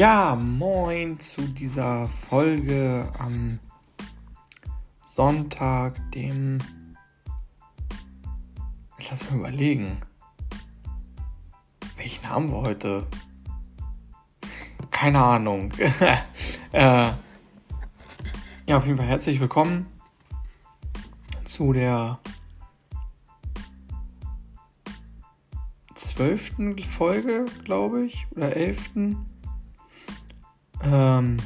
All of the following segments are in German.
Ja, moin zu dieser Folge am Sonntag, dem. Ich lass mal überlegen. Welchen haben wir heute? Keine Ahnung. äh, ja, auf jeden Fall herzlich willkommen zu der zwölften Folge, glaube ich, oder elften. Ähm,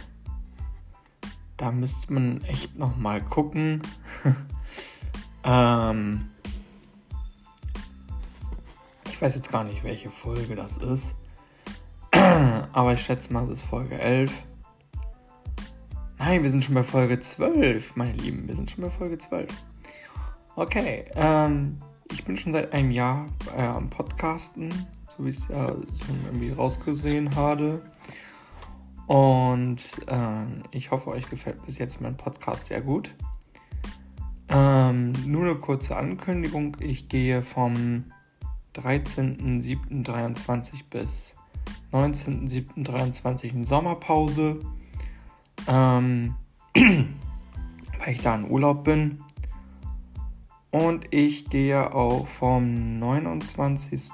da müsste man echt noch mal gucken. ähm, ich weiß jetzt gar nicht, welche Folge das ist. Aber ich schätze mal, es ist Folge 11. Nein, wir sind schon bei Folge 12, meine Lieben. Wir sind schon bei Folge 12. Okay, ähm, ich bin schon seit einem Jahr äh, am Podcasten, so wie ich es ja schon irgendwie rausgesehen habe. Und ähm, ich hoffe, euch gefällt bis jetzt mein Podcast sehr gut. Ähm, nur eine kurze Ankündigung. Ich gehe vom 13.07.23 bis 19.07.23 in Sommerpause, ähm, weil ich da in Urlaub bin. Und ich gehe auch vom 29.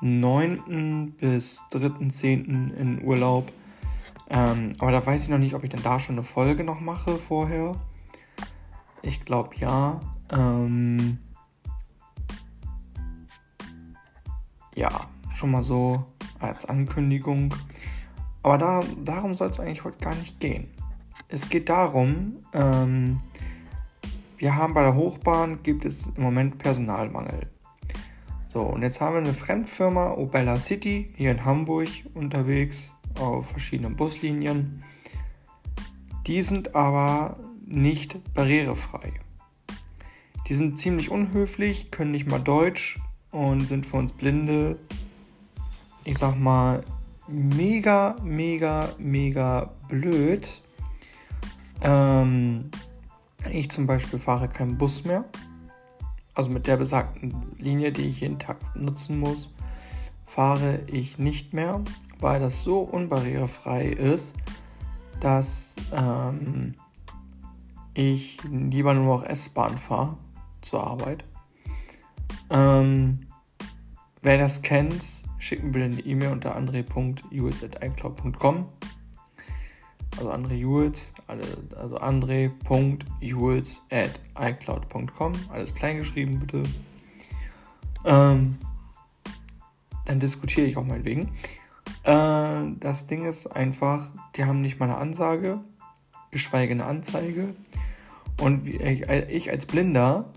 9. bis 3.10. in Urlaub. Ähm, aber da weiß ich noch nicht, ob ich denn da schon eine Folge noch mache vorher. Ich glaube ja. Ähm, ja, schon mal so als Ankündigung. Aber da, darum soll es eigentlich heute gar nicht gehen. Es geht darum, ähm, wir haben bei der Hochbahn gibt es im Moment Personalmangel. So, und jetzt haben wir eine Fremdfirma, Obella City, hier in Hamburg unterwegs auf verschiedenen Buslinien. Die sind aber nicht barrierefrei. Die sind ziemlich unhöflich, können nicht mal Deutsch und sind für uns Blinde, ich sag mal, mega, mega, mega blöd. Ähm, ich zum Beispiel fahre keinen Bus mehr also mit der besagten Linie, die ich jeden Tag nutzen muss, fahre ich nicht mehr, weil das so unbarrierefrei ist, dass ähm, ich lieber nur noch S-Bahn fahre zur Arbeit. Ähm, wer das kennt, schicken bitte eine E-Mail unter andre.us.icloud.com also André Jules, also andre.jules at icloud.com, alles kleingeschrieben bitte. Ähm, dann diskutiere ich auch meinetwegen. Äh, das Ding ist einfach, die haben nicht mal eine Ansage, geschweige eine Anzeige. Und ich als Blinder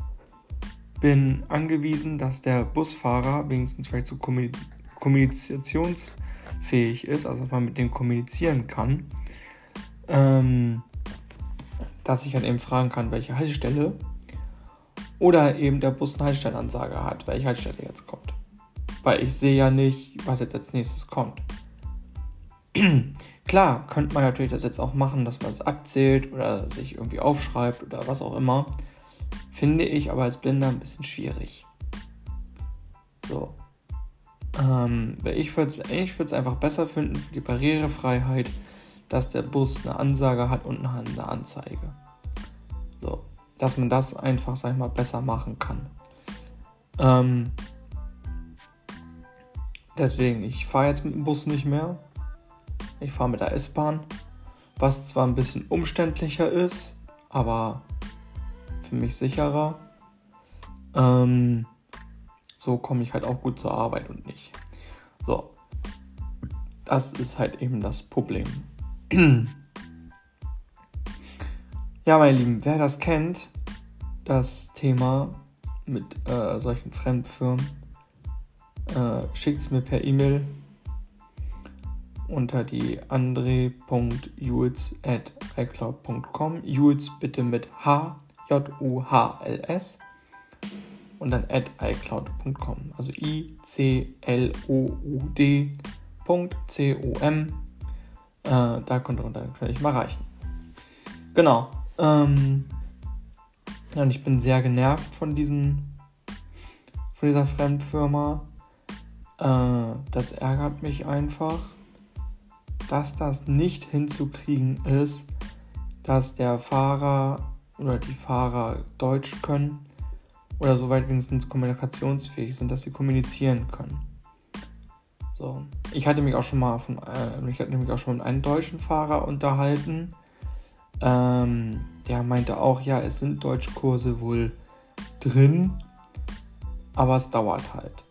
bin angewiesen, dass der Busfahrer wenigstens vielleicht so kommunikationsfähig ist, also dass man mit dem kommunizieren kann ähm, dass ich dann eben fragen kann, welche Haltestelle oder eben der Bus eine Haltestellenansage hat, welche Haltestelle jetzt kommt. Weil ich sehe ja nicht, was jetzt als nächstes kommt. Klar, könnte man natürlich das jetzt auch machen, dass man es abzählt oder sich irgendwie aufschreibt oder was auch immer. Finde ich aber als Blinder ein bisschen schwierig. So. Ähm, ich würde es einfach besser finden für die Barrierefreiheit, dass der Bus eine Ansage hat und eine Anzeige. So, dass man das einfach, sag ich mal, besser machen kann. Ähm, deswegen, ich fahre jetzt mit dem Bus nicht mehr. Ich fahre mit der S-Bahn, was zwar ein bisschen umständlicher ist, aber für mich sicherer. Ähm, so komme ich halt auch gut zur Arbeit und nicht. So, das ist halt eben das Problem. Ja, meine Lieben, wer das kennt, das Thema mit äh, solchen Fremdfirmen, äh, schickt es mir per E-Mail unter die andre.jules.icloud.com. Jules bitte mit H, J-U-H-L-S und dann at icloud.com. Also I-C-L-O-U-D.com äh, da könnt ihr dann ich mal reichen. Genau. Ähm, ja, und ich bin sehr genervt von diesen, von dieser Fremdfirma. Äh, das ärgert mich einfach. dass das nicht hinzukriegen ist, dass der Fahrer oder die Fahrer Deutsch können oder soweit wenigstens kommunikationsfähig sind, dass sie kommunizieren können. So, ich hatte mich auch schon mal von, äh, ich hatte mich auch schon mit einem deutschen Fahrer unterhalten. Ähm, der meinte auch, ja, es sind Deutschkurse wohl drin, aber es dauert halt.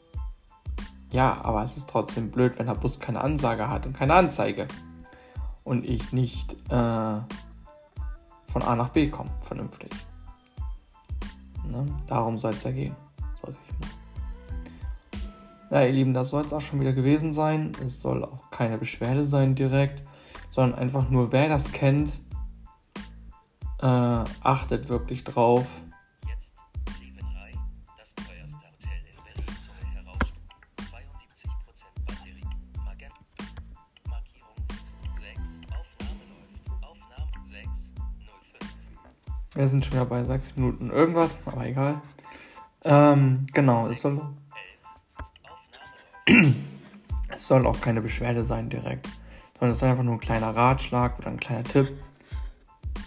Ja, aber es ist trotzdem blöd, wenn der Bus keine Ansage hat und keine Anzeige. Und ich nicht äh, von A nach B komme, vernünftig. Ne? Darum soll es ja gehen. Ja, ihr Lieben, das soll es auch schon wieder gewesen sein. Es soll auch keine Beschwerde sein direkt, sondern einfach nur, wer das kennt, äh, achtet wirklich drauf. Wir sind schon wieder bei 6 Minuten irgendwas, aber egal. Ähm, genau, es soll, es soll auch keine Beschwerde sein direkt, sondern es soll einfach nur ein kleiner Ratschlag oder ein kleiner Tipp.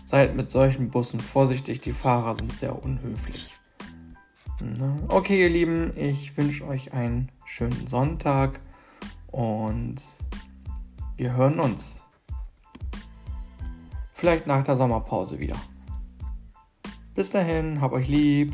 Seid mit solchen Bussen vorsichtig, die Fahrer sind sehr unhöflich. Okay, ihr Lieben, ich wünsche euch einen schönen Sonntag und wir hören uns. Vielleicht nach der Sommerpause wieder. Bis dahin, hab euch lieb.